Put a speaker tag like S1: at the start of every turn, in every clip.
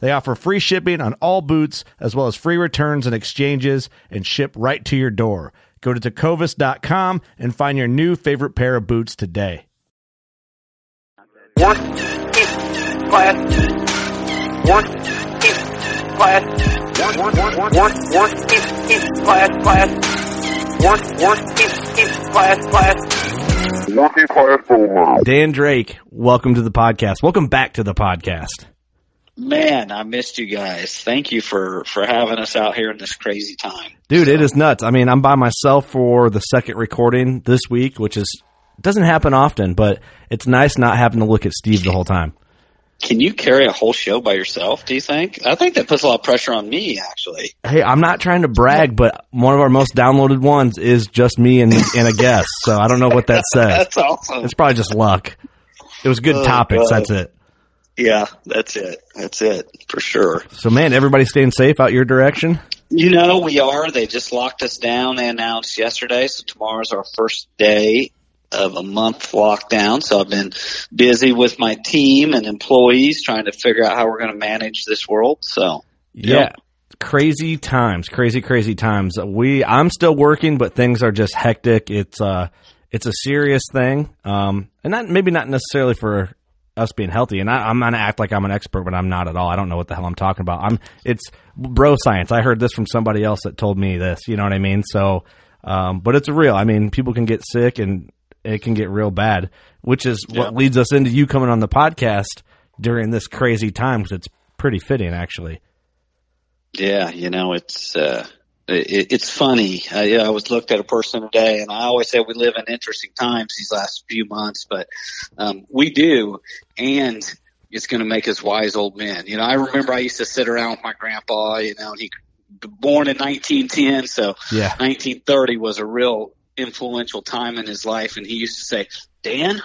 S1: They offer free shipping on all boots, as well as free returns and exchanges, and ship right to your door. Go to tecovas.com and find your new favorite pair of boots today.
S2: One, two, class. One, two, class. One, one, one, one, one, two, two, class, class. One, one, two, two, class, class.
S3: One, two, class, full
S1: Dan Drake, welcome to the podcast. Welcome back to the podcast.
S4: Man, I missed you guys. Thank you for for having us out here in this crazy time.
S1: Dude, it is nuts. I mean, I'm by myself for the second recording this week, which is doesn't happen often, but it's nice not having to look at Steve the whole time.
S4: Can you carry a whole show by yourself, do you think? I think that puts a lot of pressure on me actually.
S1: Hey, I'm not trying to brag, but one of our most downloaded ones is just me and, and a guest. So I don't know what that says.
S4: That's awesome.
S1: It's probably just luck. It was good
S4: Oh,
S1: topics.
S4: God.
S1: That's it.
S4: Yeah, that's it. That's it for sure.
S1: So man, everybody staying safe out your direction.
S4: You know, we are. They just locked us down. They announced yesterday, so tomorrow's our first day of a month lockdown. So I've been busy with my team and employees trying to figure out how we're going to manage this world. So
S1: Yeah. Crazy times, crazy, crazy times. We, I'm still working, but things are just hectic. It's, uh, it's a serious thing. Um, and not, maybe not necessarily for us being healthy. And I, I'm going to act like I'm an expert, but I'm not at all. I don't know what the hell I'm talking about. I'm, it's bro science. I heard this from somebody else that told me this, you know what I mean? So, um, but it's real. I mean, people can get sick and it can get real bad, which is what leads us into you coming on the podcast during this crazy time because it's pretty fitting actually.
S4: Yeah, you know, it's uh, it, it's funny. Uh, yeah, I was looked at a person today, and I always say we live in interesting times these last few months, but um, we do, and it's going to make us wise old men. You know, I remember I used to sit around with my grandpa. You know, and he born in 1910, so
S1: Yeah.
S4: 1930 was a real influential time in his life, and he used to say, "Dan."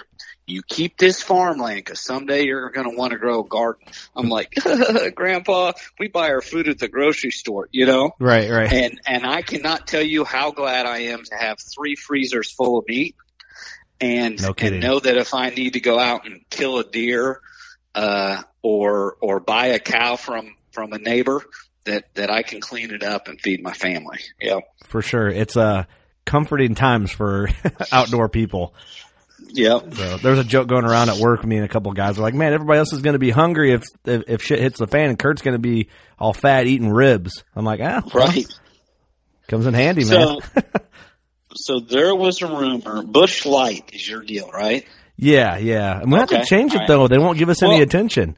S4: You keep this farmland because someday you're going to want to grow a garden. I'm like, Grandpa, we buy our food at the grocery store, you know?
S1: Right, right.
S4: And, and I cannot tell you how glad I am to have three freezers full of meat and,
S1: No
S4: and know that if I need to go out and kill a deer, uh, or, or buy a cow from, from a neighbor that, that I can clean it up and feed my family. Yeah.
S1: for sure. It's uh, comforting times for outdoor people.
S4: Yep.
S1: So there's a joke going around at work. Me and a couple of guys are like, "Man, everybody else is going to be hungry if, if if shit hits the fan, and Kurt's going to be all fat eating ribs." I'm like, "Ah, well,
S4: Right.
S1: comes in handy, man."
S4: So, so there was a rumor. Busch Light is your deal, right?
S1: yeah, yeah. And we have to change it
S4: right.
S1: though. They won't give us any attention.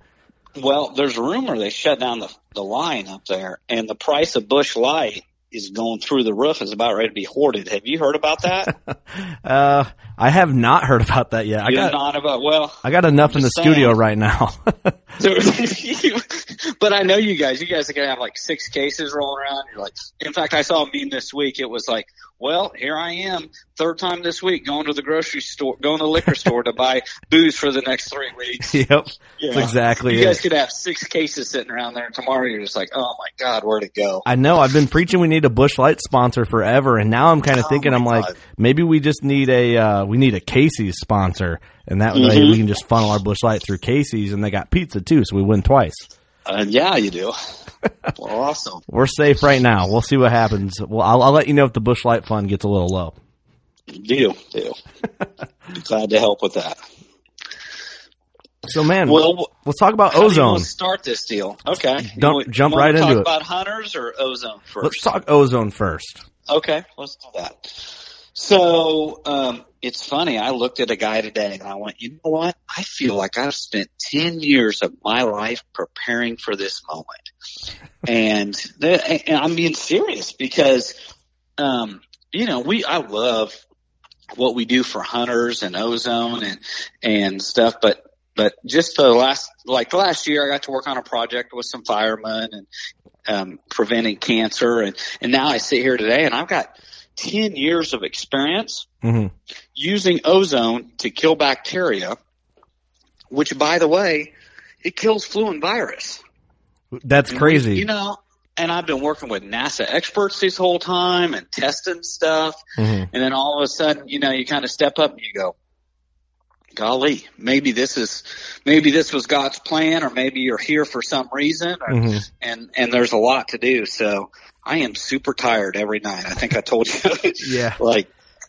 S4: Well, there's a rumor they shut down the the line up there, and the price of Busch Light is going through the roof. Is about ready to be hoarded. Have you heard about that?
S1: Uh, I have not heard about that yet. I
S4: You're
S1: got
S4: not about well.
S1: I got enough in the
S4: Just
S1: studio right now.
S4: but I know you guys. You guys are gonna have like six cases rolling around. You're like, in fact, I saw a meme this week. It was like, Well, here I am, third time this week, going to the grocery store, going to the liquor store to buy booze for the next three weeks.
S3: Yep.
S4: Know,
S3: exactly
S4: You guys
S3: it.
S4: could have six cases sitting around there, and tomorrow you're just like, oh my god, where'd it go?
S3: I know. I've been preaching we need a Busch Light sponsor forever, and now I'm kind of
S4: Oh
S3: thinking I'm like maybe we just need a uh, we need a Casey's sponsor, and that way
S4: Mhm.
S3: we can just funnel our Busch Light through Casey's, and they got pizza too, so we win twice.
S4: Uh, yeah, you do. well, awesome.
S3: We're safe right now. We'll see what happens. Well, I'll, I'll let you know if the Busch Light fund gets a little low.
S4: Deal, deal. Be glad to help with that.
S3: So, man,
S4: Well,
S3: let's talk about
S4: how do you
S3: ozone.
S4: start this deal? Okay.
S3: Dump- jump right
S4: talk
S3: into it.
S4: About hunters or ozone 1st
S3: Let's talk ozone first.
S4: Okay, let's do that. So um, it's funny. I looked at a guy today and I went, you know what? I feel like I've spent ten years of my life preparing for this moment, and, the, and I'm being serious because, um, you know, we I love what we do for hunters and ozone and and stuff, but but just the last like last year, I got to work on a project with some firemen and um, preventing cancer, and and now I sit here today and I've got ten years of experience
S3: hmm
S4: using ozone to kill bacteria, which by the way, it kills flu and virus.
S3: That's
S4: And
S3: crazy.
S4: we- you know. And I've been working with NASA experts this whole time and testing stuff.
S3: Mhm.
S4: And then all of a sudden, you know, you kind of step up and you go, golly, maybe this is, maybe this was God's plan or maybe you're here for some reason or,
S3: Mhm.
S4: and, and there's a lot to do. So I am super tired every night. I think I told you,
S3: Yeah.
S4: like,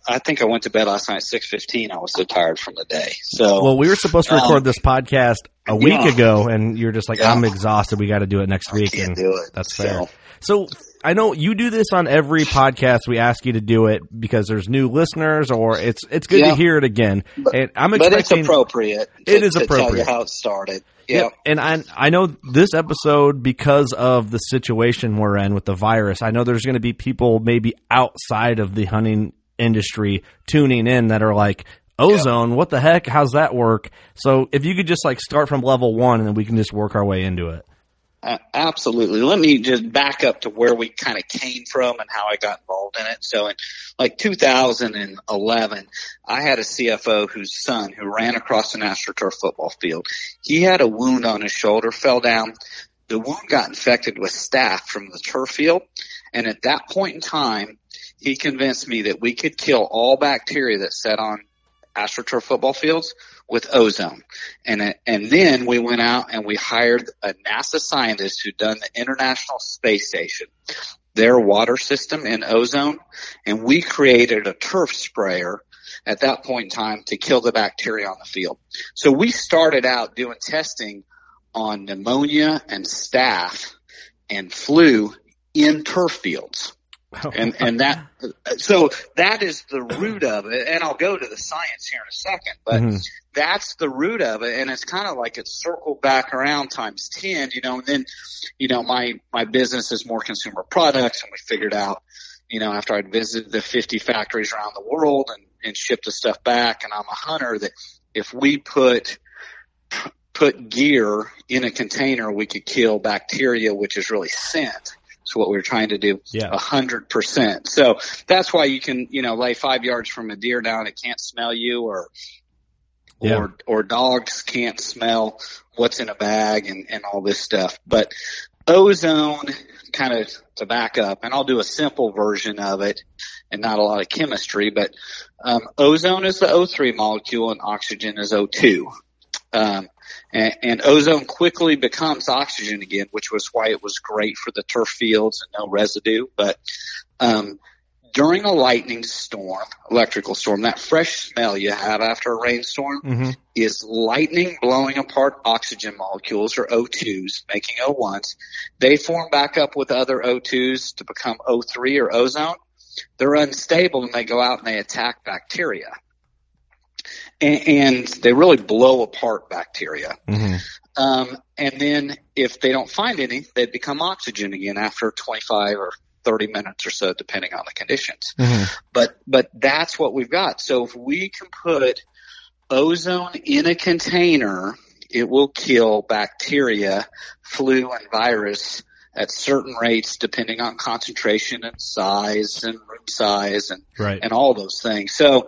S4: I think I went to bed last night at 6.15. I was so tired from the day. So
S3: Well, we were supposed to record
S4: Um,
S3: this podcast a week
S4: yeah.
S3: ago, and you're just like,
S4: Yeah.
S3: I'm exhausted. We got to do it next week. and
S4: do it.
S3: That's
S4: So,
S3: fair. So I know you do this on every podcast. We ask you to do it because there's new listeners, or it's it's good
S4: Yeah.
S3: to hear it again.
S4: But-
S3: and I'm
S4: But it's appropriate.
S3: It
S4: to-
S3: is
S4: to tell
S3: appropriate.
S4: you how it started.
S3: Yep.
S4: Yeah.
S3: And I I know this episode because of the situation we're in with the virus. I know there's going to be people maybe outside of the hunting industry tuning in that are like ozone. What the heck? How's that work? So if you could just like start from level one and then we can just work our way into it.
S4: Absolutely. Let me just back up to where we kind of came from and how I got involved in it. So in like 2011, I had a CFO whose son who ran across an AstroTurf football field. He had a wound on his shoulder, fell down. The wound got infected with staph from the turf field. And at that point in time, he convinced me that we could kill all bacteria that set on AstroTurf football fields with ozone. And and then we went out and we hired a NASA scientist who'd done the International Space Station, their water system in ozone, and we created a turf sprayer at that point in time to kill the bacteria on the field. So we started out doing testing on pneumonia and staph and flu in turf fields and and that so that is the root of it. And i'll go to the science here in a second but
S3: Mhm.
S4: that's the root of it. And it's kind of like it's circled back around times 10 you know and then you know my my business is more consumer products and we figured out you know after i'd visited the 50 factories around the world and and shipped the stuff back and i'm a hunter that if we put put gear in a container we could kill bacteria which is really scent so what we were trying to do a hundred percent. So that's why you can, you know, lay five yards from a deer down. It can't smell you or,
S3: Yeah.
S4: or, or dogs can't smell what's in a bag and, and all this stuff. But ozone kind of to back up and I'll do a simple version of it and not a lot of chemistry, but, um, ozone is the O3 molecule and oxygen is O2. Um, and, and ozone quickly becomes oxygen again, which was why it was great for the turf fields and no residue. But um, during a lightning storm, electrical storm, that fresh smell you have after a rainstorm
S3: Mhm.
S4: is lightning blowing apart oxygen molecules or O2s, making O1s. They form back up with other O2s to become O3 or ozone. They're unstable and they go out and they attack bacteria. And, and they really blow apart bacteria.
S3: Mhm.
S4: Um, and then if they don't find any, they become oxygen again after 25 or 30 minutes or so, depending on the conditions.
S3: Mhm.
S4: But, but that's what we've got. So if we can put ozone in a container, it will kill bacteria, flu and virus at certain rates depending on concentration and size and room size and
S3: Right.
S4: and all those things. So,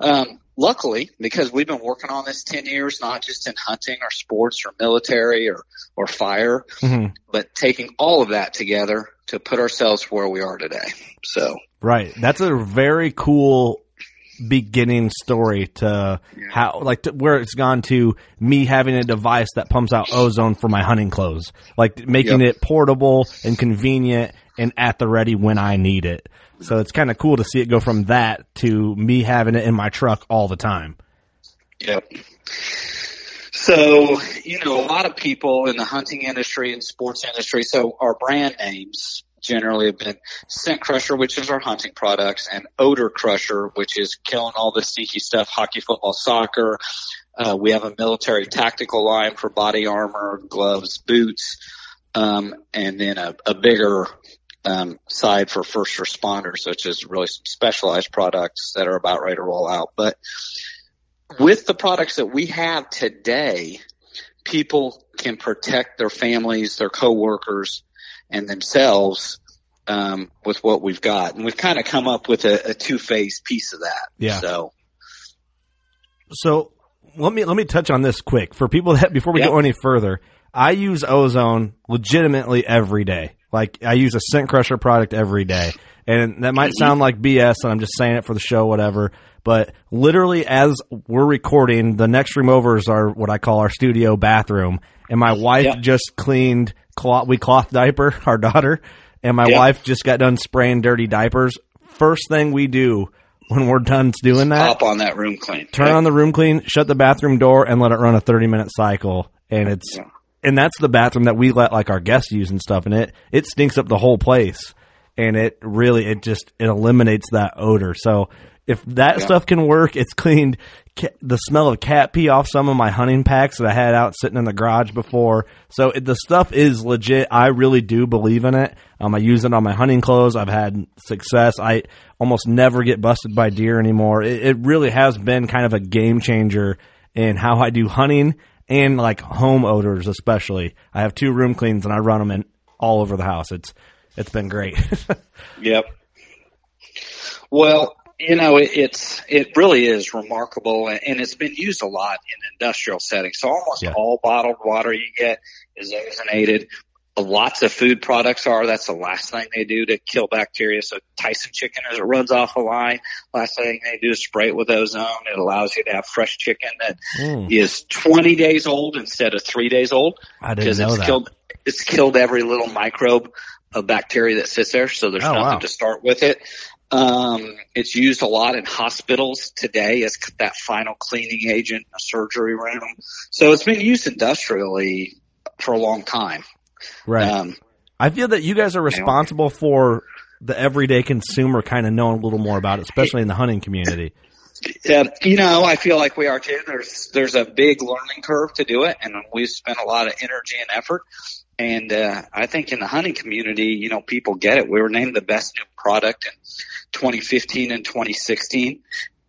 S4: um, luckily, because we've been working on this 10 years, not just in hunting or sports or military or, or fire,
S3: Mhm.
S4: but taking all of that together to put ourselves where we are today. So,
S3: Right. That's a very cool beginning story to how, like, to where it's gone to me having a device that pumps out ozone for my hunting clothes, like making
S4: Yep.
S3: it portable and convenient and at the ready when I need it. So it's kind of cool to see it go from that to me having it in my truck all the time.
S4: Yep. So, you know, a lot of people in the hunting industry and sports industry, so our brand names generally have been Scent Crusher, which is our hunting products, and Odor Crusher, which is killing all the sneaky stuff, hockey, football, soccer. Uh, we have a military tactical line for body armor, gloves, boots, um, and then a, a bigger um, side for first responders, which is really some specialized products that are about ready to roll out. But with the products that we have today, people can protect their families, their coworkers, and themselves um, with what we've got. And we've kind of come up with a, a two-phase piece of that.
S3: Yeah.
S4: So
S3: So let me let me touch on this quick for people that before we
S4: Yeah.
S3: go any further. I use ozone legitimately every day. Like I use a scent crusher product every day, and that might sound like BS, and I'm just saying it for the show, whatever. But literally, as we're recording, the next room over is our what I call our studio bathroom, and my wife
S4: Yeah.
S3: just cleaned cloth. We cloth diaper our daughter, and my
S4: Yeah.
S3: wife just got done spraying dirty diapers. First thing we do when we're done doing that,
S4: hop on that room clean.
S3: turn on the room clean, shut the bathroom door, and let it run a thirty minute cycle. And it's
S4: Yeah.
S3: And that's the bathroom that we let like our guests use and stuff. And it it stinks up the whole place, and it really it just it eliminates that odor. So if that
S4: Yeah.
S3: stuff can work, it's cleaned the smell of cat pee off some of my hunting packs that I had out sitting in the garage before. So it, the stuff is legit. I really do believe in it. Um, I use it on my hunting clothes. I've had success. I almost never get busted by deer anymore. It, it really has been kind of a game changer in how I do hunting and like home odors, especially. I have two room cleans and I run them in all over the house. It's it's been great.
S4: Yep. Well, you know, it, it's it really is remarkable, and, it's been used a lot in industrial settings. So almost
S3: Yeah.
S4: all bottled water you get is ozonated. Lots of food products are. That's the last thing they do to kill bacteria. So Tyson chicken, as it runs off a line, last thing they do is spray it with ozone. It allows you to have fresh chicken that is
S3: Mm,
S4: 20 days old instead of three days old
S3: I didn't know
S4: it's
S3: that.
S4: killed it's killed every little microbe of bacteria that sits there, so there's
S3: Oh,
S4: nothing
S3: wow.
S4: to start with it. Um, it's used a lot in hospitals today as that final cleaning agent in a surgery room. So it's been used industrially for a long time.
S3: Right.
S4: Um,
S3: I feel that you guys are responsible for the everyday consumer kind of knowing a little more about it, especially in the hunting community.
S4: Yeah, you know, I feel like we are too. There's there's a big learning curve to do it, and we've spent a lot of energy and effort. And uh, I think in the hunting community, you know, people get it. We were named the best new product in 2015 and 2016,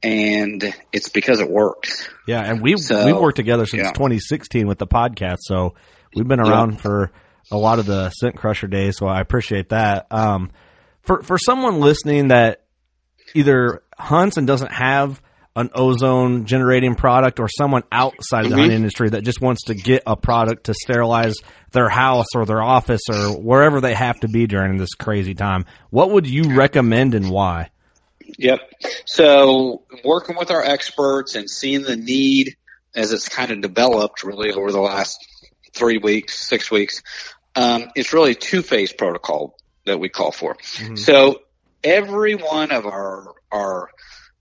S4: and it's because it worked.
S3: Yeah, and we
S4: So,
S3: we've worked together since
S4: yeah.
S3: 2016 with the podcast, so we've been around for a lot of the scent crusher days. So I appreciate that. Um, for for someone listening that either hunts and doesn't have an ozone generating product, or someone outside of the hunting industry that just wants to get a product to sterilize their house or their office or wherever they have to be during this crazy time, what would you recommend and why?
S4: Yep. So working with our experts and seeing the need as it's kind of developed really over the last three weeks, six weeks, um, it's really a two phase protocol that we call for. So every one of our, our,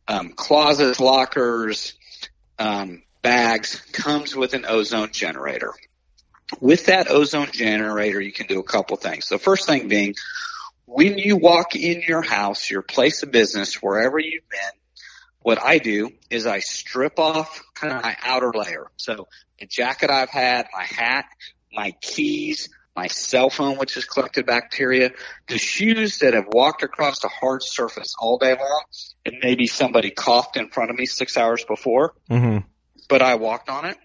S4: um, closets, lockers, um, bags comes with an ozone generator. With that ozone generator, you can do a couple things. The first thing being, when you walk in your house, your place of business, wherever you've been, what I do is I strip off kind of my outer layer. So the jacket I've had, my hat, my keys, my cell phone, which has collected bacteria, the shoes that have walked across a hard surface all day long, and maybe somebody coughed in front of me six hours before,
S3: Mm-hmm.
S4: but I walked on it.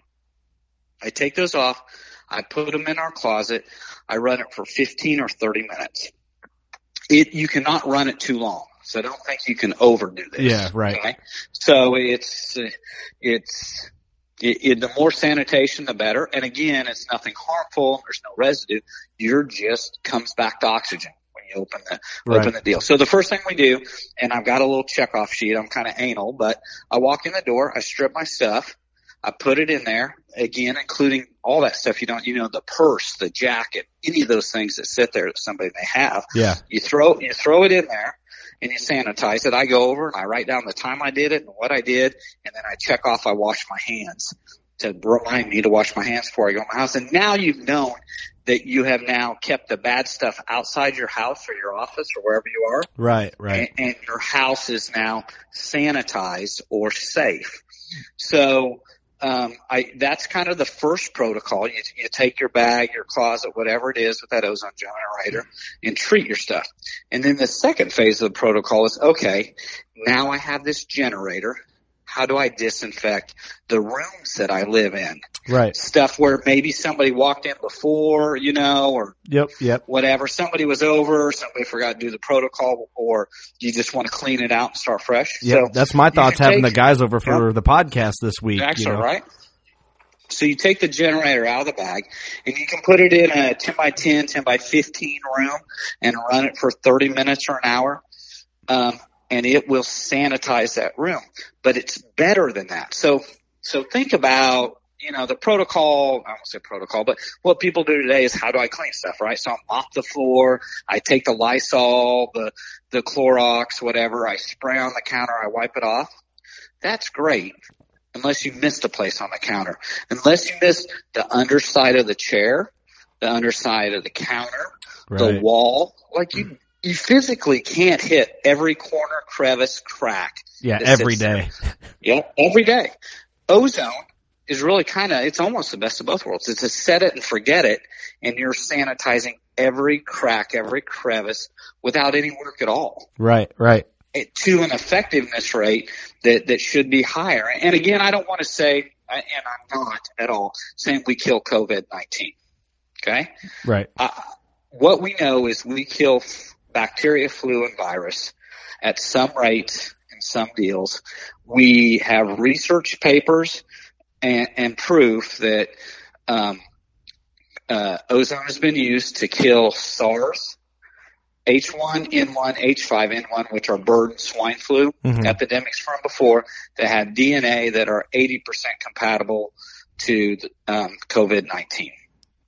S4: I take those off. I put them in our closet. I run it for 15 or 30 minutes. It, you cannot run it too long. So don't think you can overdo this.
S3: Yeah, right.
S4: Okay? So it's, it's, it, it, the more sanitation, the better. And again, it's nothing harmful. There's no residue. You're just comes back to oxygen when you open the
S3: Right.
S4: open the deal. So the first thing we do, and I've got a little checkoff sheet. I'm kind of anal, but I walk in the door, I strip my stuff, I put it in there again, including all that stuff you don't, you know, the purse, the jacket, any of those things that sit there that somebody may have.
S3: Yeah.
S4: You throw you throw it in there and you sanitize it. I go over and I write down the time I did it and what I did, and then I check off I wash my hands to remind me to wash my hands before I go in my house. And now you've known that you have now kept the bad stuff outside your house or your office or wherever you are,
S3: Right. Right.
S4: and, and your house is now sanitized or safe. So um, I that's kind of the first protocol. You, you take your bag, your closet, whatever it is with that ozone generator, and treat your stuff. And then the second phase of the protocol is okay. Now I have this generator. How do I disinfect the rooms that I live in?
S3: Right.
S4: Stuff where maybe somebody walked in before, you know, or
S3: Yep. Yep.
S4: whatever. Somebody was over, somebody forgot to do the protocol, or you just want to clean it out and start fresh.
S3: Yep.
S4: So
S3: That's my thoughts having the guys over for the podcast this week. you know?
S4: right? So you take the generator out of the bag and you can put it in a 10 by 10, 10 by 15 room and run it for 30 minutes or an hour. Um, and it will sanitize that room, but it's better than that. So, so think about, you know, the protocol, I won't say protocol, but what people do today is how do I clean stuff, right? So I mop the floor, I take the Lysol, the, the Clorox, whatever, I spray on the counter, I wipe it off. That's great unless you missed a place on the counter. Unless you missed the underside of the chair, the underside of the counter, the wall. Like you, mm. You physically can't hit every corner, crevice, crack.
S3: Yeah. Every
S4: there.
S3: day.
S4: Yeah, every day. Ozone is really kind of, it's almost the best of both worlds. It's a set it and forget it, and you're sanitizing every crack, every crevice without any work at all
S3: Right. Right.
S4: it- to an effectiveness rate that, that should be higher. And again, I don't want to say, and I'm not at all saying we kill COVID-19. Okay.
S3: Right.
S4: Uh, what we know is we kill bacteria, flu, and virus at some rates in some deals. We have research papers and, and proof that um, uh, ozone has been used to kill SARS, H1N1, H5N1, which are bird and swine flu
S3: Mhm.
S4: epidemics from before that have DNA that are 80% compatible to um, COVID-19.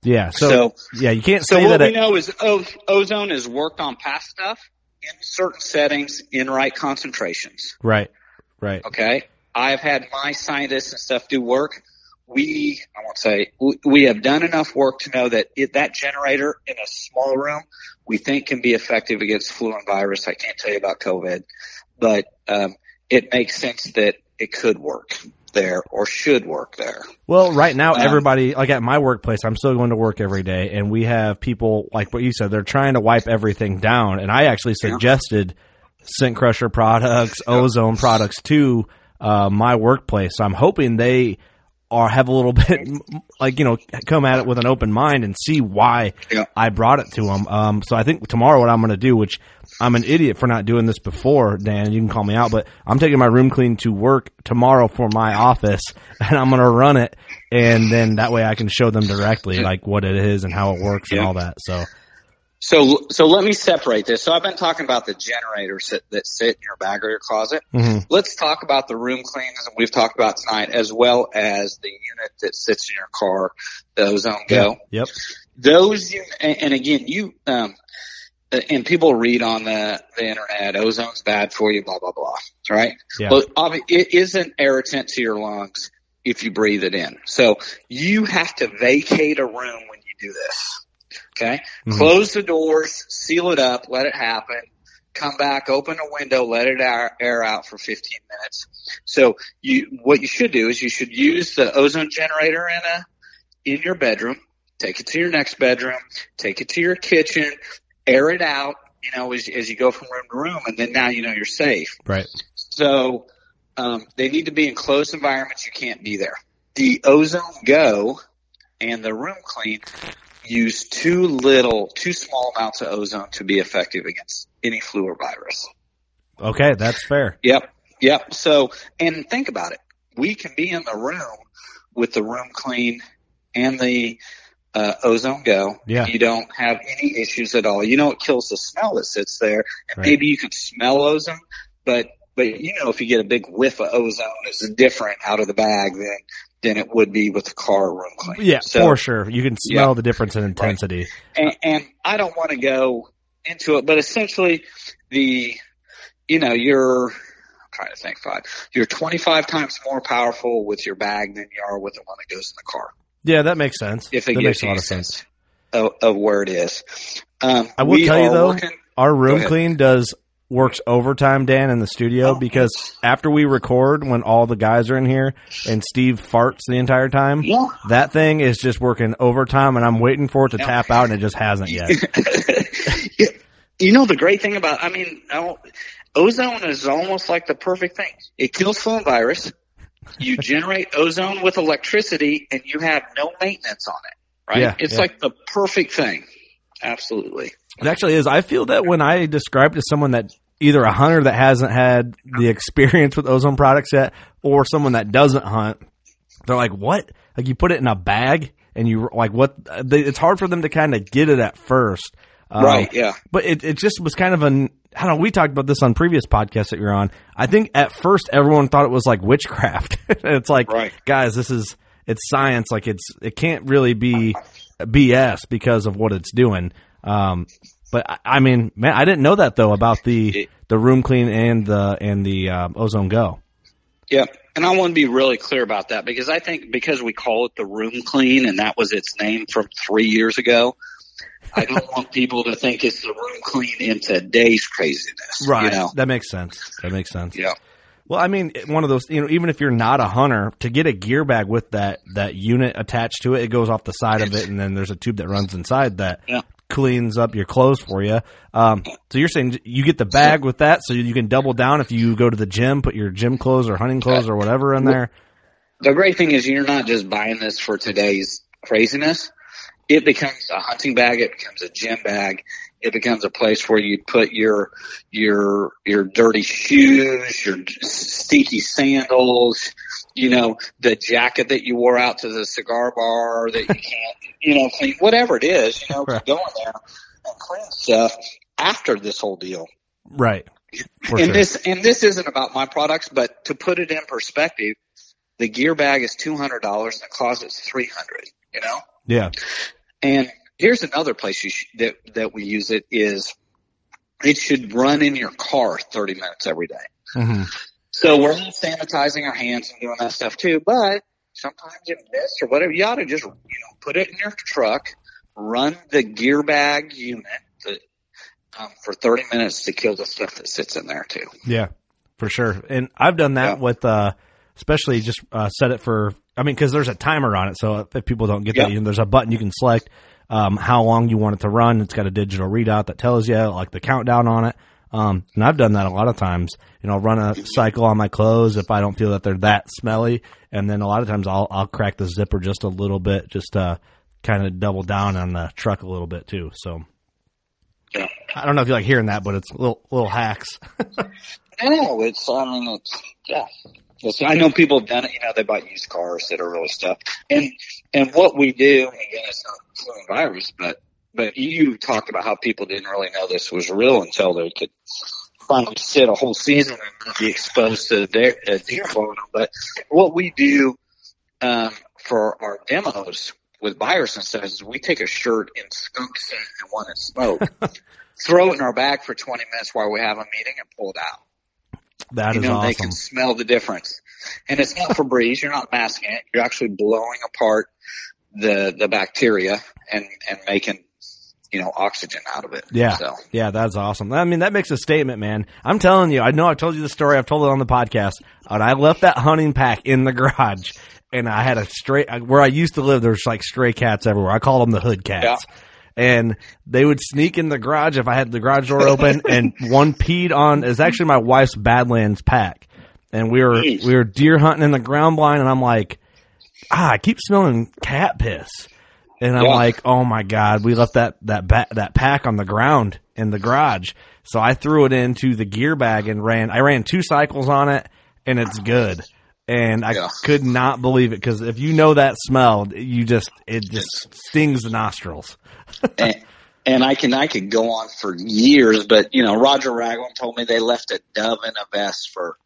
S3: Yeah. So,
S4: So-
S3: yeah, you can't say So
S4: what
S3: that.
S4: What
S3: we
S4: know is o- ozone has worked on past stuff in certain settings in right concentrations.
S3: right. Right.
S4: Okay. I've had my scientists and stuff do work. We, I won't say, we, we have done enough work to know that it, that generator in a small room, we think can be effective against flu and virus. I can't tell you about COVID, but, um, it makes sense that it could work there or should work there.
S3: Well, right now,
S4: Um,
S3: everybody, like at my workplace, I'm still going to work every day, and we have people, like what you said, they're trying to wipe everything down. And I actually
S4: Yeah.
S3: suggested Scent Crusher products, ozone products to uh, my workplace. So I'm hoping they are have a little bit, like, you know, come at it with an open mind and see why
S4: Yeah.
S3: I brought it to them. Um, so I think tomorrow what I'm going to do, which I'm an idiot for not doing this before, Dan, you can call me out, but I'm taking my room clean to work tomorrow for my office and I'm going to run it. And then that way I can show them directly like what it is and how it works and all that. So
S4: So, so let me separate this. So I've been talking about the generators that, that sit in your bag or your closet.
S3: mhm.
S4: Let's talk about the room cleaners that we've talked about tonight, as well as the unit that sits in your car, the Ozone Go.
S3: Yep.
S4: Those, and, again, you, um, and people read on the, the internet, ozone's bad for you, blah, blah, blah, right?
S3: Yeah.
S4: Well, it is an irritant to your lungs if you breathe it in. So you have to vacate a room when you do this. Okay?
S3: Mhm.
S4: Close the doors, seal it up, let it happen. Come back, open a window, let it air, air out for 15 minutes. So you, what you should do is you should use the ozone generator in a, in your bedroom, take it to your next bedroom, take it to your kitchen, air it out, you know, as, as you go from room to room, and then now you know you're safe.
S3: Right.
S4: So um, they need to be in closed environments. You can't be there. The Ozone Go and the Room Clean use too little, too small amounts of ozone to be effective against any flu or virus.
S3: Okay, that's fair.
S4: Yep. Yep. So, and think about it. We can be in the room with the room clean and the uh, ozone go.
S3: Yeah.
S4: You don't have any issues at all. You know, it kills the smell that sits there. And
S3: Right.
S4: maybe you can smell ozone, but, but you know, if you get a big whiff of ozone, it's different out of the bag than, than it would be with the car room clean.
S3: Yeah,
S4: So,
S3: for sure. You can smell
S4: Yeah.
S3: the difference in intensity.
S4: and, and I don't want to go into it, but essentially the, you know, you're, trying to think five, you're 25 times more powerful with your bag than you are with the one that goes in the car.
S3: Yeah, that makes sense.
S4: If it
S3: that
S4: gives
S3: makes a lot of sense.
S4: sense of, of where it is. Um,
S3: I will tell you though,
S4: working-
S3: our room clean does works overtime, Dan, in the studio
S4: Oh.
S3: because after we record, when all the guys are in here and Steve farts the entire time,
S4: yeah.
S3: that thing is just working overtime, and I'm waiting for it to
S4: Yeah.
S3: tap out, and it just hasn't yet.
S4: you, know the great thing about I mean ozone is almost like the perfect thing. It kills flu virus. You generate ozone with electricity and you have no maintenance on it. Right?
S3: Yeah,
S4: it's like the perfect thing. Absolutely.
S3: It actually is. I feel that when I describe to someone that either a hunter that hasn't had the experience with ozone products yet, or someone that doesn't hunt, they're like, "What? Like you put it in a bag and you like what?" They, it's hard for them to kind of get it at first, Um,
S4: right, yeah.
S3: But it, it just was kind of an. I don't know. We talked about this on previous podcasts that you're on. I think at first everyone thought it was like witchcraft. it's like,
S4: Right.
S3: guys, this is it's science. Like it's it can't really be BS because of what it's doing. Um, but I, I mean, man, I didn't know that though about the
S4: It-
S3: the room clean and the and the um, ozone go.
S4: Yeah. And I want to be really clear about that because I think because we call it the room clean and that was its name from three years ago, I don't want people to think it's the room clean in today's craziness. You know?
S3: That makes sense. That makes sense.
S4: Yeah.
S3: Well, I mean, one of those, you know, even if you're not a hunter, to get a gear bag with that that unit attached to it, it goes off the side of it, and then there's a tube that runs inside that
S4: Yeah.
S3: Cleans up your clothes for you. Um, so you're saying you get the bag with that, so you can double down if you go to the gym, put your gym clothes or hunting clothes or whatever in there.
S4: The great thing is you're not just buying this for today's craziness. It becomes a hunting bag. It becomes a gym bag. It becomes a place where you put your, your, your dirty shoes, your stinky sandals, you know, the jacket that you wore out to the cigar bar that you can't, you know, clean, whatever it is, you know,
S3: Right.
S4: go in there and clean stuff after this whole deal.
S3: Right. For
S4: and
S3: sure.
S4: this and this isn't about my products, but to put it in perspective, the gear bag is two hundred dollars, and the closet's three hundred. You know,
S3: yeah.
S4: and here's another place you sh- that that we use it is it should run in your car thirty minutes every day.
S3: hmm
S4: So we're not sanitizing our hands and doing that stuff too, but sometimes you miss or whatever. You ought to just you know put it in your truck, run the gear bag unit. The, um, for 30 minutes to kill the stuff that sits in there too.
S3: Yeah, for sure. And I've done that
S4: Yeah.
S3: with, uh, especially just uh, set it for. I mean, because there's a timer on it, so if, if people don't get that, you know, there's a button you can select um, how long you want it to run. It's got a digital readout that tells you like the countdown on it. Um, and I've done that a lot of times. You know, run a cycle on my clothes if I don't feel that they're that smelly, and then a lot of times I'll I'll crack the zipper just a little bit, just uh, kind of double down on the truck a little bit too. So
S4: Yeah.
S3: I don't know if you like hearing that, but it's little little hacks.
S4: No, it's, I mean, it's, yeah. I know people have done it, you know, they buy used cars that are really stuff. And, and what we do, again, it's not virus, but, but you talked about how people didn't really know this was real until they could finally sit a whole season and be exposed to deer, uh, deer them. But what we do, um, for our demos with virus and stuff is we take a shirt in skunk scent and one in smoke, throw it in our bag for 20 minutes while we have a meeting and pull it out
S3: That
S4: you
S3: is
S4: know,
S3: awesome.
S4: they can smell the difference. And it's not Febreze. You're not masking it. You're actually blowing apart the, the bacteria and, and making, you know, oxygen out of it.
S3: Yeah.
S4: So,
S3: Yeah, that's awesome. I mean, that makes a statement, man. I'm telling you, I know I've told you the story. I've told it on the podcast. And I left that hunting pack in the garage and I had a stray, where I used to live, there's like stray cats everywhere. I call them the hood cats. And they would sneak in the garage if I had the garage door open and one peed on, is actually my wife's Badlands pack. And we were,
S4: Jeez.
S3: we were deer hunting in the ground blind and I'm like, ah, I keep smelling cat piss. And I'm
S4: Yeah.
S3: like, oh my god, we left that that ba- that pack on the ground in the garage. So I threw it into the gear bag and ran. I ran two cycles on it, and it's good. And I
S4: Yeah.
S3: could not believe it because if you know that smell, you just it just stings the nostrils.
S4: and, and I can I could go on for years, but you know, Roger Raglin told me they left a dove in a vest for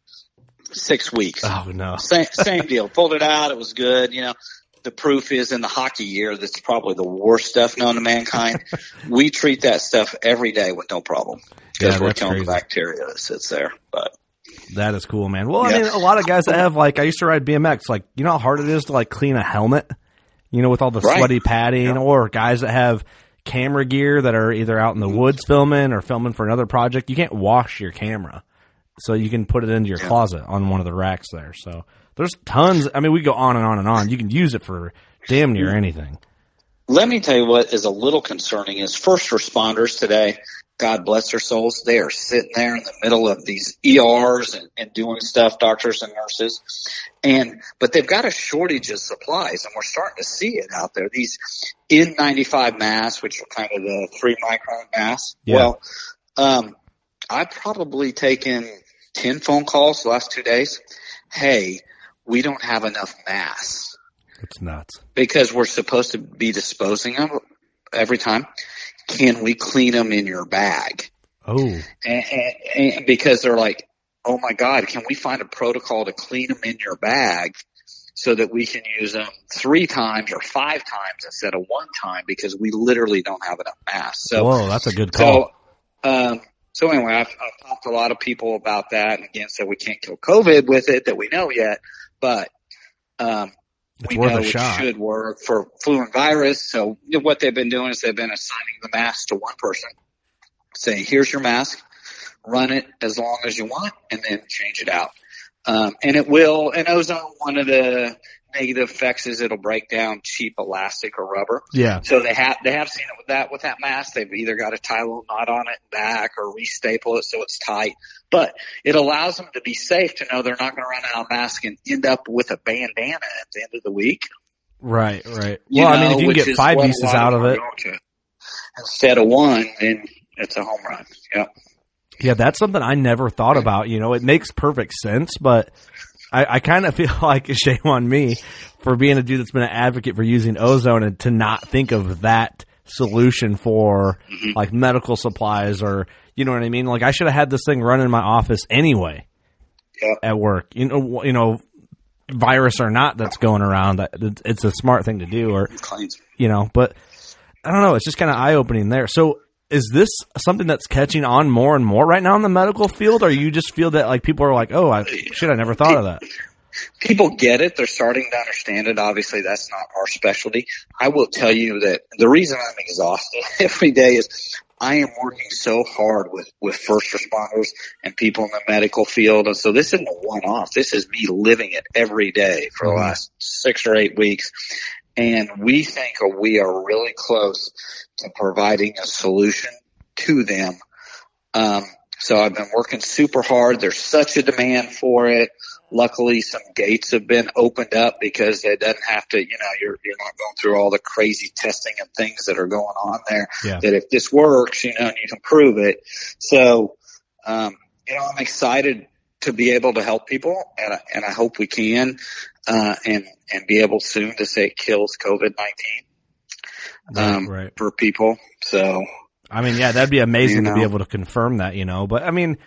S4: six weeks.
S3: Oh no,
S4: Same, same deal. Pulled it out. It was good. You know, the proof is in the hockey year. That's probably the worst stuff known to mankind. we treat that stuff every day with no problem because
S3: Yeah,
S4: we're killing the bacteria that sits there. But
S3: that is cool, man. Well, I mean, a lot of guys that have like I used to ride BMX. Like, you know how hard it is to like clean a helmet. You know, with all the
S4: Right.
S3: sweaty padding, or guys that have camera gear that are either out in the
S4: Mm-hmm.
S3: woods filming or filming for another project. You can't wash your camera, so you can put it into your
S4: Yeah.
S3: closet on one of the racks there. So there's tons. I mean, we go on and on and on. You can use it for damn near anything.
S4: let me tell you what is a little concerning is first responders today. God bless their souls. They are sitting there in the middle of these ERs and, and doing stuff, doctors and nurses. And, but they've got a shortage of supplies and we're starting to see it out there. These N95 masks, which are kind of the three micron masks.
S3: Yeah.
S4: Well, um, I've probably taken 10 phone calls the last two days. Hey, we don't have enough masks
S3: It's nuts.
S4: because we're supposed to be disposing of them every time. Can we clean them in your bag?
S3: Oh,
S4: And, and, and because they're like, oh my God, can we find a protocol to clean them in your bag so that we can use them three times or five times instead of one time because we literally don't have enough masks. So,
S3: whoa, that's a good call.
S4: so, um, so anyway, I've, I've talked to a lot of people about that, and again, said we can't kill COVID with it that we know yet, but um,
S3: It's
S4: we know it
S3: shot.
S4: should work for flu and virus. So what they've been doing is they've been assigning the mask to one person, saying, "Here's your mask, run it as long as you want, and then change it out." Um, and it will. And ozone, one of the negative effects is it'll break down cheap elastic or rubber.
S3: yeah,
S4: So they have they have seen it with that with that mask. They've either got to tie a little knot on it back or restaple it so it's tight. But it allows them to be safe to know they're not going to run out of mask and end up with a bandana at the end of the week.
S3: right, right.
S4: you
S3: Well, I mean, if you can get five
S4: what a
S3: uses
S4: lot
S3: out of it,
S4: instead of one, then it's a home run. Yep.
S3: Yeah, that's something I never thought about. You know, it makes perfect sense, but I, I kind of feel like a shame on me for being a dude that's been an advocate for using ozone and to not think of that solution for
S4: Mm-hmm.
S3: like medical supplies or you know what I mean. Like I should have had this thing run in my office anyway
S4: Yep.
S3: at work. You know, you know, virus or not that's going around. it's a smart thing to do. Or you know, but I don't know. It's just kind of eye opening there. So is this something that's catching on more and more right now in the medical field, or you just feel that like people are like, oh, I, shit, I never thought of that.
S4: people get it. They're starting to understand it. Obviously, that's not our specialty. I will tell you that the reason I'm exhausted every day is I am working so hard with, with first responders and people in the medical field. And so this isn't a one off. This is me living it every day for the
S3: Mhm.
S4: last six or eight weeks. And we think we are really close to providing a solution to them. Um, so I've been working super hard. There's such a demand for it luckily some gates have been opened up because it doesn't have to, you know, you're, you're not going through all the crazy testing and things that are going on there.
S3: Yeah.
S4: That if this works, you know, and you can prove it. So, um, you know, I'm excited to be able to help people and I, and I hope we can, uh, and, and be able soon to say it kills COVID-19, um,
S3: right.
S4: for people. So,
S3: I mean, yeah, that'd be amazing
S4: You
S3: to be able to confirm that, you know. But I mean,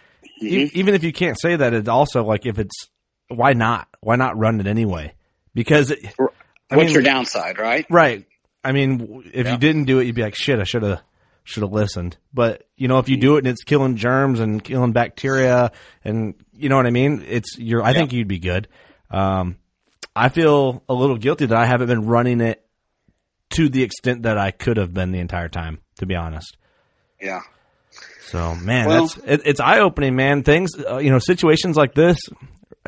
S3: e-
S4: mhm.
S3: even if you can't say that, it's also like if it's why not? Why not run it anyway? Because it,
S4: what's
S3: mean,
S4: your downside, right?
S3: Right. I mean, if
S4: Yeah.
S3: you didn't do it, you'd be like, shit, I should have, should have listened. But you know, if you do it and it's killing germs and killing bacteria, and you know what I mean, it's you're. I think you'd be good. Um, I feel a little guilty that I haven't been running it to the extent that I could have been the entire time. To be honest.
S4: Yeah.
S3: So man,
S4: Well-
S3: that's it, it's eye opening, man. Things, uh, you know, situations like this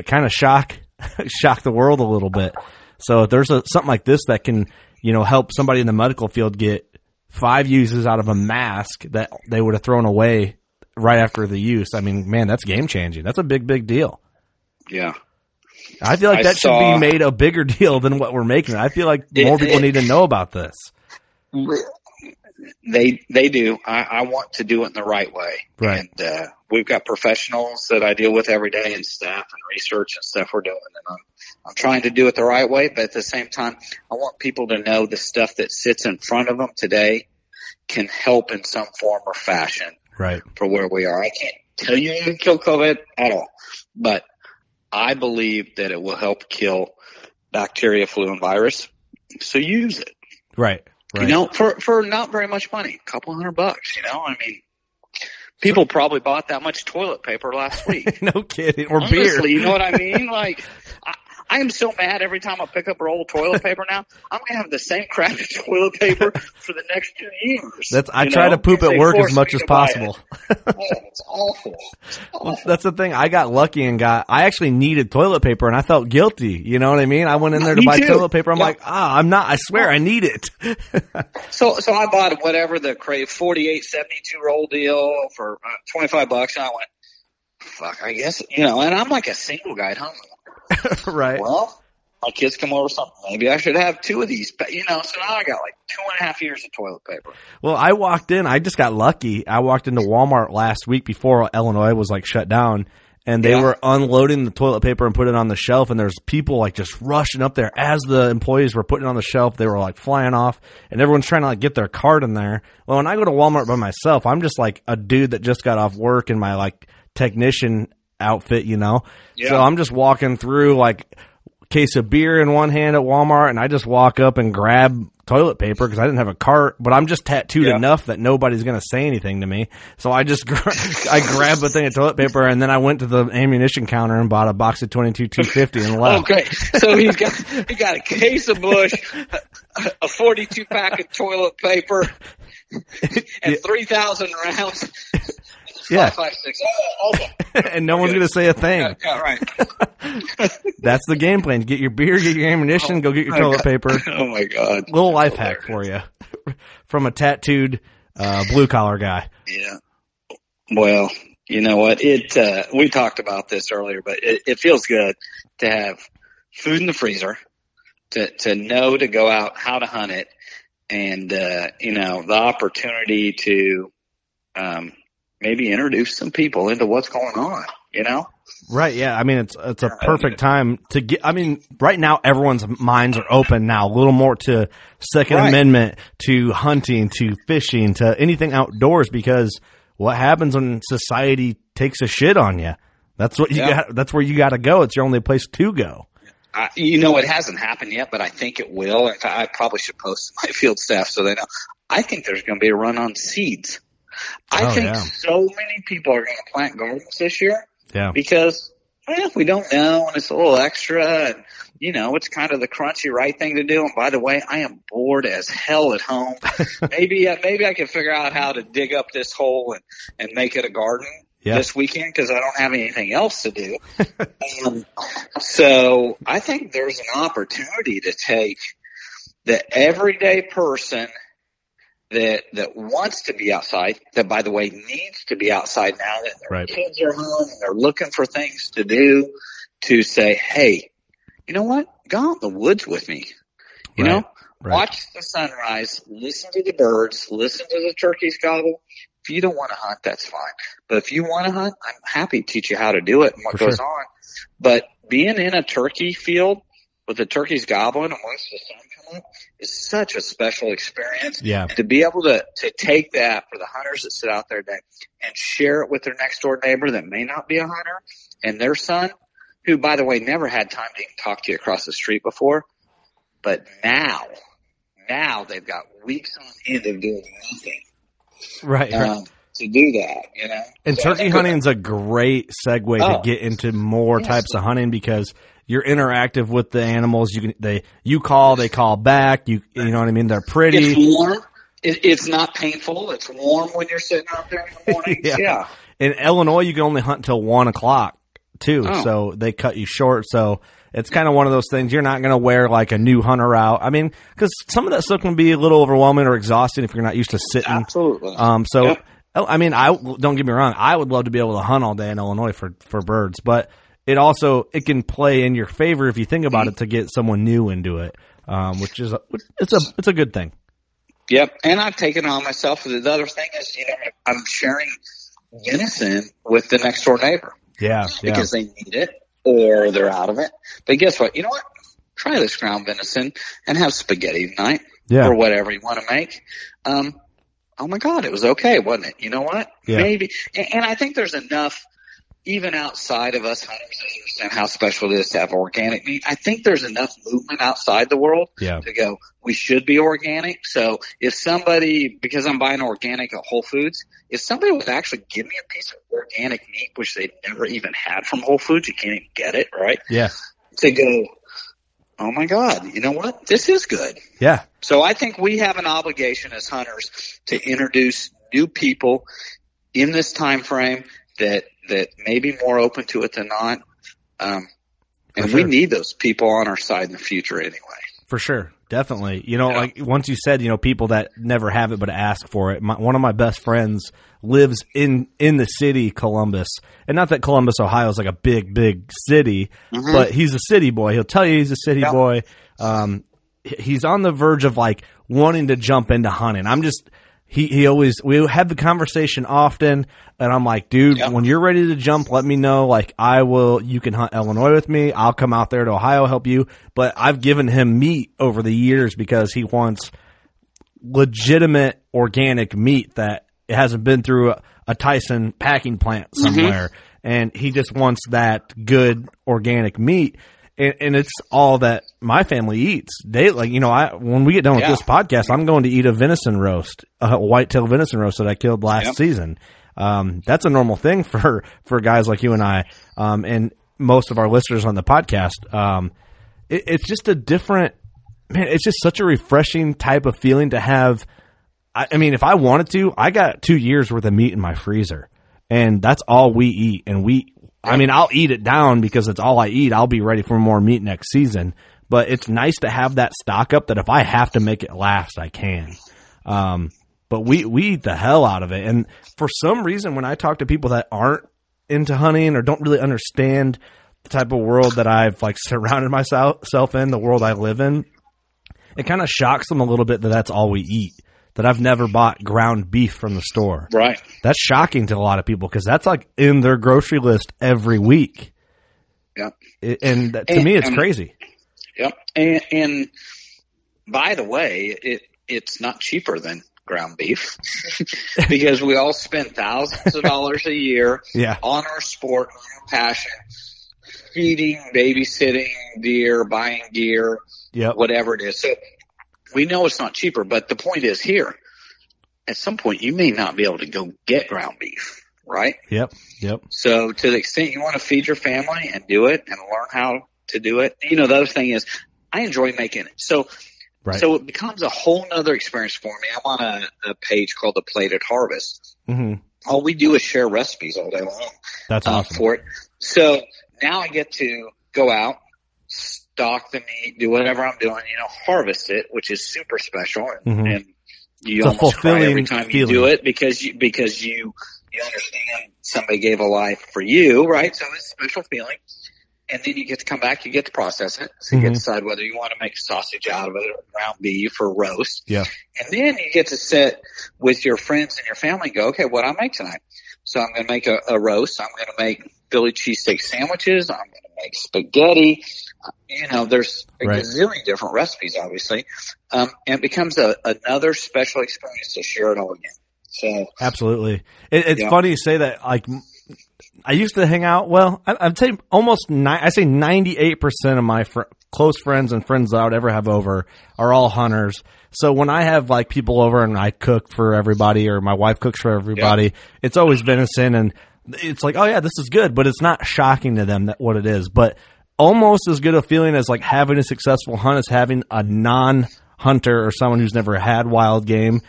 S3: kind of shock shock the world a little bit. So if there's a, something like this that can, you know, help somebody in the medical field get five uses out of a mask that they would have thrown away right after the use, I mean, man, that's game changing. That's a big, big deal.
S4: Yeah.
S3: I feel like
S4: I
S3: that should be made a bigger deal than what we're making. I feel like
S4: It-
S3: more people
S4: it-
S3: need to know about this.
S4: They they do. I, I want to do it in the right way.
S3: Right.
S4: And uh, we've got professionals that I deal with every day, and staff and research and stuff we're doing. And I'm I'm trying to do it the right way, but at the same time, I want people to know the stuff that sits in front of them today can help in some form or fashion
S3: Right.
S4: for where we are. I can't tell you can kill COVID at all, but I believe that it will help kill bacteria, flu, and virus. So use it.
S3: Right. Right.
S4: You know, for for not very much money, a couple hundred bucks. You know, I mean, people probably bought that much toilet paper last week.
S3: no kidding. Or
S4: Honestly,
S3: beer.
S4: you know what I mean? Like, I, I am so mad every time I pick up a roll of toilet paper now. I'm gonna have the same crappy toilet paper for the next two years.
S3: That's I try
S4: know?
S3: to poop at work as much as
S4: it.
S3: possible.
S4: Oh, it's awful. It's
S3: Well, that's the thing. I got lucky and got. I actually needed toilet paper, and I felt guilty. You know what I mean? I went in there to
S4: Me
S3: buy
S4: too.
S3: toilet paper. I'm
S4: Yeah.
S3: like, ah, I'm not. I swear, I need it.
S4: So, so I bought whatever the crave 48, 72 roll deal for uh, 25 bucks and I went, fuck, I guess, you know, and I'm like a single guy at home.
S3: right.
S4: Well, my kids come over something. Maybe I should have two of these, you know, so now I got like two and a half years of toilet paper.
S3: Well, I walked in. I just got lucky. I walked into Walmart last week before Illinois was like shut down, and they
S4: Yeah.
S3: were unloading the toilet paper and putting it on the shelf. And there's people like just rushing up there as the employees were putting it on the shelf. They were like flying off, and everyone's trying to like get their card in there. Well, when I go to Walmart by myself, I'm just like a dude that just got off work and my like technician outfit, you know.
S4: Yeah.
S3: So I'm just walking through like case of beer in one hand at Walmart, and I just walk up and grab toilet paper because I didn't have a cart, but I'm just tattooed
S4: Yeah.
S3: enough that nobody's gonna say anything to me. So I just gra- I grabbed a thing of toilet paper, and then I went to the ammunition counter and bought a box of 22 250 and left.
S4: Okay, so he's got he got a case of Busch, a, a 42 pack of toilet paper, and 3,000 rounds.
S3: Yeah.
S4: Five, five, six. Oh,
S3: and no one's gonna say a thing.
S4: Yeah, right.
S3: That's the game plan. Get your beer, get your ammunition, go get your toilet paper.
S4: Oh my god.
S3: Little life hack for you from a tattooed uh, blue collar guy.
S4: Yeah. Well, you know what? It uh, we talked about this earlier, but it, it feels good to have food in the freezer, to to know to go out, how to hunt it, and uh, you know the opportunity to um, maybe introduce some people into what's going on. You know.
S3: Right. Yeah. I mean, it's it's a perfect time to get. I mean, right now everyone's minds are open now. A little more to Second
S4: Right.
S3: Amendment, to hunting, to fishing, to anything outdoors. Because what happens when society takes a shit on you? That's what you
S4: Yeah.
S3: got. That's where you got to go. It's your only place to go.
S4: I, you know, it hasn't happened yet, but I think it will. I probably should post to my field staff so they know. I think there's going to be a run on seeds. I
S3: Oh,
S4: think
S3: yeah.
S4: so many people are going to plant gardens this year
S3: Yeah.
S4: because well, we don't know and it's a little extra and you know, it's kind of the crunchy right thing to do. And by the way, I am bored as hell at home. maybe, uh, maybe I can figure out how to dig up this hole and, and make it a garden
S3: Yeah.
S4: this weekend because I don't have anything else to do. um, so I think there's an opportunity to take the everyday person that that wants to be outside, that by the way needs to be outside now that their
S3: Right.
S4: kids are home and they're looking for things to do, to say, hey, you know what? Go out in the woods with me. You
S3: Right.
S4: know,
S3: Right.
S4: watch the sunrise, listen to the birds, listen to the turkeys gobble. If you don't want to hunt, that's fine. But if you want to hunt, I'm happy to teach you how to do it and what
S3: For
S4: goes on. But being in a turkey field with the turkeys gobbling and watch the sun come is such a special experience.
S3: Yeah.
S4: To be able to, to take that for the hunters that sit out there today and share it with their next door neighbor that may not be a hunter and their son, who by the way never had time to even talk to you across the street before. But now, now they've got weeks on end of doing nothing
S3: Right. right.
S4: um, to do that, you know.
S3: And
S4: So
S3: turkey
S4: hunting
S3: is a great segue to
S4: Oh.
S3: get into more types of hunting because you're interactive with the animals. You can they you call, they call back. You you know what I mean? They're pretty.
S4: It's warm. It, it's not painful. It's warm when you're sitting out there in the morning.
S3: Yeah.
S4: yeah.
S3: In Illinois, you can only hunt till one o'clock too,
S4: Oh.
S3: so they cut you short. So it's kind of one of those things. You're not going to wear like a new hunter out. I mean, because some of that stuff can be a little overwhelming or exhausting if you're not used to sitting.
S4: Absolutely.
S3: Um, so,
S4: Yep.
S3: I mean, I don't get me wrong. I would love to be able to hunt all day in Illinois for, for birds, but it also, it can play in your favor if you think about it to get someone new into it. Um, which is, a, it's a, it's a good thing.
S4: Yep. And I've taken it on myself. The other thing is, you know, I'm sharing venison with the next door neighbor
S3: Yeah, yeah,
S4: because they need it or they're out of it. But guess what? You know what? Try this ground venison and have spaghetti tonight
S3: yeah.
S4: or whatever you want to make. Um, oh my God, it was okay, wasn't it? You know what?
S3: Yeah.
S4: Maybe. And, and I think there's enough, even outside of us hunters, understand how special it is to have organic meat. I think there's enough movement outside the world
S3: Yeah.
S4: to go, we should be organic. So if somebody, because I'm buying organic at Whole Foods, if somebody would actually give me a piece of organic meat, which they've never even had from Whole Foods, you can't even get it, right?
S3: yeah,
S4: To go, oh my God, you know what? This is good.
S3: yeah,
S4: So I think we have an obligation as hunters to introduce new people in this time frame that that may be more open to it than not. Um, and
S3: For
S4: we need those people on our side in the future anyway.
S3: for sure, definitely. You know,
S4: Yeah.
S3: like once you said, you know, people that never have it but ask for it. My, one of my best friends lives in in the city, Columbus, and not that Columbus, Ohio, is like a big, big city, but he's a city boy. He'll tell you he's a city
S4: Yeah.
S3: boy. Um, he's on the verge of like wanting to jump into hunting. I'm just he he always we have the conversation often, and I'm like, dude,
S4: Yeah.
S3: when you're ready to jump, let me know. Like I will, you can hunt Illinois with me. I'll come out there to Ohio help you. But I've given him meat over the years because he wants legitimate organic meat that it hasn't been through a, a Tyson packing plant mm-hmm. somewhere, and he just wants that good organic meat. And, and it's all that my family eats. They like, you know, I when we get done with
S4: Yeah.
S3: this podcast, I'm going to eat a venison roast, a whitetail venison roast that I killed last
S4: Yep.
S3: season. Um, that's a normal thing for for guys like you and I, um, and most of our listeners on the podcast. Um, it, it's just a different man. It's just such a refreshing type of feeling to have. I, I mean, if I wanted to, I got two years worth of meat in my freezer, and that's all we eat. And we, I mean, I'll eat it down because it's all I eat. I'll be ready for more meat next season. But it's nice to have that stock up that if I have to make it last, I can. Um, but we we eat the hell out of it, and for some reason, when I talk to people that aren't into hunting or don't really understand the type of world that I've like surrounded myself in, the world I live in, it kind of shocks them a little bit that that's all we eat. That I've never bought ground beef from the store.
S4: Right.
S3: That's shocking to a lot of people because that's like in their grocery list every week. It, and to
S4: And-
S3: me, it's
S4: and-
S3: crazy.
S4: Yep. And, and by the way, it it's not cheaper than ground beef because we all spend thousands of dollars a year
S3: Yeah.
S4: on our sport, on our passion, feeding, babysitting deer, buying gear,
S3: Yep.
S4: whatever it is. So we know it's not cheaper, but the point is here, at some point you may not be able to go get ground beef, right?
S3: Yep. Yep.
S4: So to the extent you want to feed your family and do it and learn how to do it, you know, the other thing is I enjoy making it. So,
S3: Right.
S4: so it becomes a whole nother experience for me. I'm on a, a page called the Plated Harvest.
S3: hmm
S4: All we do is share recipes all day long
S3: That's
S4: uh,
S3: awesome.
S4: for it. So now I get to go out, stock the meat, do whatever I'm doing, you know, harvest it, which is super special. And,
S3: Mhm.
S4: and you
S3: It's
S4: almost cry every time you do it because you, because you, you understand somebody gave a life for you, right? So it's a special feeling. And then you get to come back, you get to process it. So you get to
S3: Mhm.
S4: decide whether you want to make sausage out of it or ground beef or roast.
S3: Yeah.
S4: And then you get to sit with your friends and your family and go, okay, what I make tonight? So I'm going to make a, a roast. I'm going to make Philly cheesesteak sandwiches. I'm going to make spaghetti. You know, there's a
S3: Right.
S4: gazillion different recipes, obviously. Um, and it becomes a, another special experience to share it all again. So,
S3: Absolutely. It, it's
S4: Yeah.
S3: funny you say that. Like, I used to hang out. Well, I, I'd say almost. Ni- I say ninety eight percent of my fr- close friends and friends that I would ever have over are all hunters. So when I have like people over and I cook for everybody, or my wife cooks for everybody, it's always venison, and it's like, oh yeah, this is good, but it's not shocking to them that what it is. But almost as good a feeling as like having a successful hunt as having a non hunter or someone who's never had wild game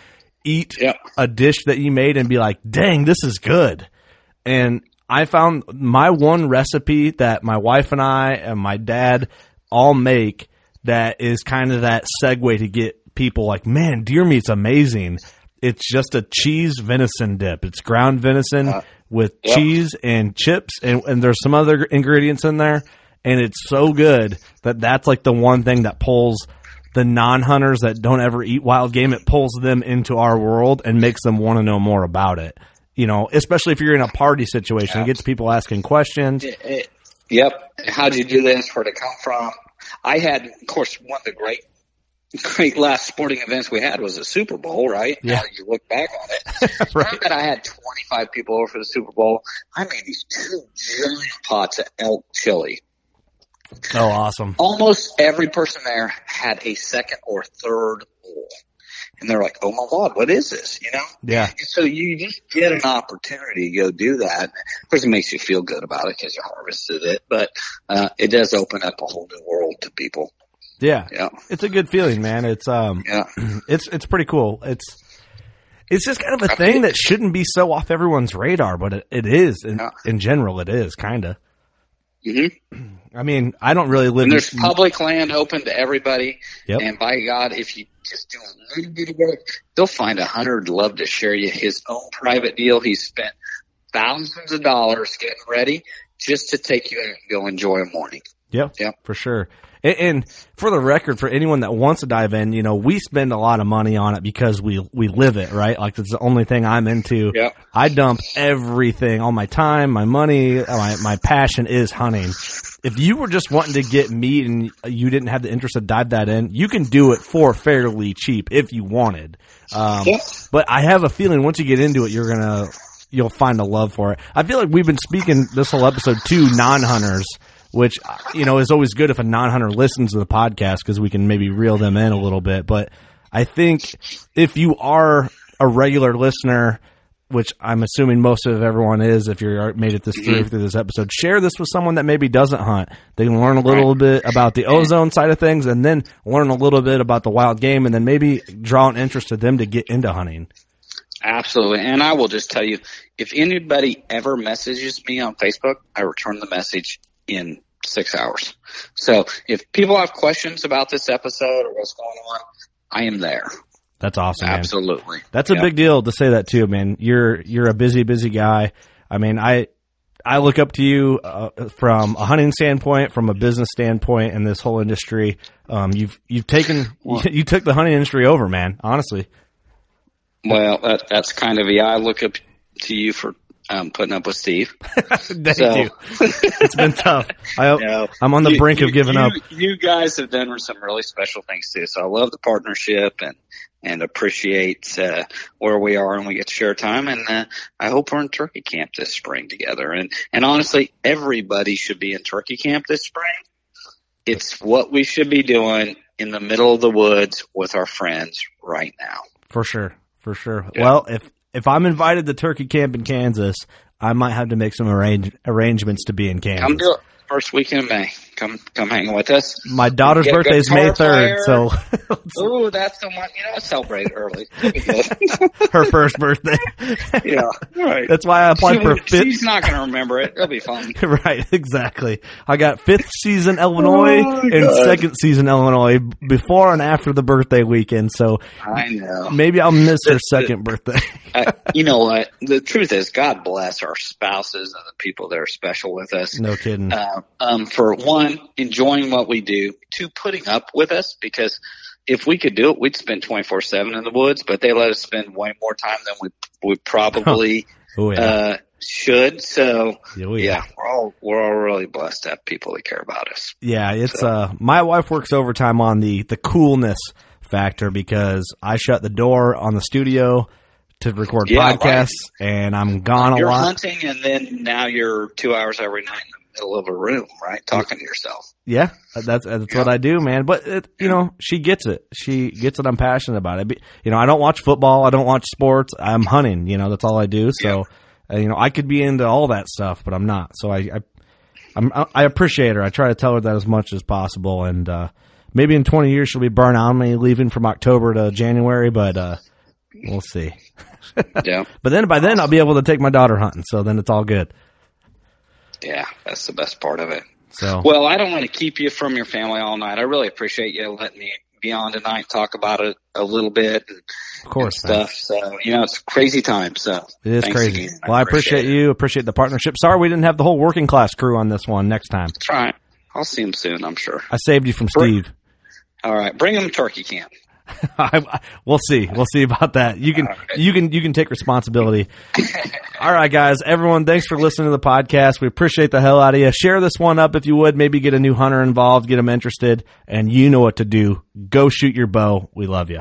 S3: eat
S4: yeah.
S3: a dish that you made and be like, dang, this is good. And I found my one recipe that my wife and I and my dad all make that is kind of that segue to get people like, man, deer meat's amazing. It's just a cheese venison dip. It's ground venison
S4: Uh,
S3: with
S4: yeah.
S3: cheese and chips, and, and there's some other ingredients in there. And it's so good that that's like the one thing that pulls the non-hunters that don't ever eat wild game, it pulls them into our world and makes them want to know more about it. You know, especially if you're in a party situation, it gets people asking questions.
S4: It- it- yep. How'd you do this? Where'd it come from? I had, of course, one of the great, great last sporting events we had was the Super Bowl, right?
S3: Yeah.
S4: Now you look back on it.
S3: Right.
S4: Bet I had 25 people over for the Super Bowl. I made these two giant pots of elk chili.
S3: Oh, awesome.
S4: Almost every person there had a second or third bowl. And they're like, oh my God, what is this? You know?
S3: Yeah.
S4: And so you just get an opportunity to go do that. Of course, it makes you feel good about it because you harvested it, but uh, it does open up a whole new world to people.
S3: Yeah.
S4: Yeah,
S3: It's a good feeling, man. It's, um,
S4: yeah,
S3: it's, it's pretty cool. It's, it's just kind of a thing that shouldn't be so off everyone's radar, but it, it is in,
S4: Yeah.
S3: in general. It is kind of.
S4: Hmm
S3: I mean, I don't really live.
S4: And there's
S3: in,
S4: public land open to everybody.
S3: Yep.
S4: And by God, if you just do a little bit of work, they'll find a hundred love to share you his own private deal. He's spent thousands of dollars getting ready just to take you out and go enjoy a morning.
S3: Yep.
S4: Yep.
S3: For sure. And, for the record, for anyone that wants to dive in, you know, we spend a lot of money on it because we, we live it, right? Like it's the only thing I'm into.
S4: Yep.
S3: I dump everything, all my time, my money, my, my passion is hunting. If you were just wanting to get meat and you didn't have the interest to dive that in, you can do it for fairly cheap if you wanted. Um,
S4: Yep.
S3: but I have a feeling once you get into it, you're gonna you'll find a love for it. I feel like we've been speaking this whole episode to non-hunters, which uh, you know is always good if a non-hunter listens to the podcast because we can maybe reel them in a little bit. But I think if you are a regular listener. Which I'm assuming most of everyone is. If you're uh, made it this through through this episode, share this with someone that maybe doesn't hunt. They can learn a little bit about the ozone side of things, and then learn a little bit about the wild game, and then maybe draw an interest to them to get into hunting.
S4: Absolutely. And I will just tell you, if anybody ever messages me on Facebook, I return the message in six hours. So if people have questions about this episode or what's going on, I am there.
S3: That's awesome, man.
S4: Absolutely.
S3: That's a big deal to say that too, man. You're you're a busy, busy guy. I mean, I I look up to you uh, from a hunting standpoint, from a business standpoint, in this whole industry. Um, you've you've taken you, took the hunting industry over, man. Honestly,
S4: Well, that, that's kind of, yeah, I look up to you for um, putting up with Steve.
S3: thank
S4: So-
S3: you. It's been tough. I,
S4: No.
S3: I'm on the
S4: You-
S3: brink
S4: you-
S3: of giving
S4: you-
S3: up.
S4: You guys have done some really special things too. So I love the partnership and and appreciate uh, where we are and we get to share time. And uh, I hope we're in turkey camp this spring together. And and honestly, everybody should be in turkey camp this spring. It's what we should be doing in the middle of the woods with our friends right now.
S3: For sure, for sure.
S4: Yeah.
S3: Well, if if I'm invited to turkey camp in Kansas, I might have to make some arrange, arrangements to be in Kansas.
S4: Come do it first weekend of May. Come come hang with us.
S3: My daughter's birthday is May third, so
S4: Ooh, that's the one. You know, celebrate early. It'll be good.
S3: her first birthday.
S4: yeah, right.
S3: That's why I applied for fifth.
S4: She's not going to remember it. It'll be fun.
S3: right, exactly. I got fifth season Illinois
S4: Oh,
S3: and
S4: God.
S3: second season Illinois before and after the birthday weekend. So
S4: I know.
S3: maybe I'll miss her second birthday.
S4: Uh, you know what? The truth is, God bless our spouses and the people that are special with us.
S3: no kidding.
S4: Uh, um, for one, enjoying what we do. Two, putting up with us because if we could do it, we'd spend 24 seven in the woods, but they let us spend way more time than we, we probably,
S3: oh yeah.
S4: uh, should. So
S3: oh,
S4: yeah, we're all, we're all really blessed to have people that care about us.
S3: Yeah, it's uh my wife works overtime on the the coolness factor because I shut the door on the studio to record
S4: Yeah,
S3: podcasts and I'm gone a
S4: You're
S3: lot.
S4: hunting and then now you're two hours every night middle of a room, right? Talking to yourself.
S3: Yeah, that's that's what I do, man. But it, you know, she gets it. She gets it. I'm passionate about it. But, you know, I don't watch football. I don't watch sports. I'm hunting. You know, that's all I do. So, uh, you know, I could be into all that stuff, but I'm not. So I, I, I'm, I appreciate her. I try to tell her that as much as possible. And uh, maybe in 20 years she'll be burnt on me leaving from October to January, but uh, we'll see.
S4: Yeah.
S3: But then by then I'll be able to take my daughter hunting. So then it's all good.
S4: Yeah. That's the best part of it.
S3: So
S4: Well, I don't want to keep you from your family all night. I really appreciate you letting me be on tonight talk about it a little bit and,
S3: of course,
S4: stuff. So, you know, it's crazy time. So
S3: It is crazy.
S4: again.
S3: Well, I appreciate,
S4: it.
S3: you. Appreciate the partnership. Sorry we didn't have the whole working class crew on this one next time.
S4: That's right. I'll see him soon, I'm sure.
S3: I saved you from Steve.
S4: All right, bring them turkey camp.
S3: I, we'll see. We'll see about that. You can, you can, you can take responsibility. All right, guys. Everyone, thanks for listening to the podcast. We appreciate the hell out of you. Share this one up if you would. Maybe get a new hunter involved, get them interested, and you know what to do. Go shoot your bow. We love you.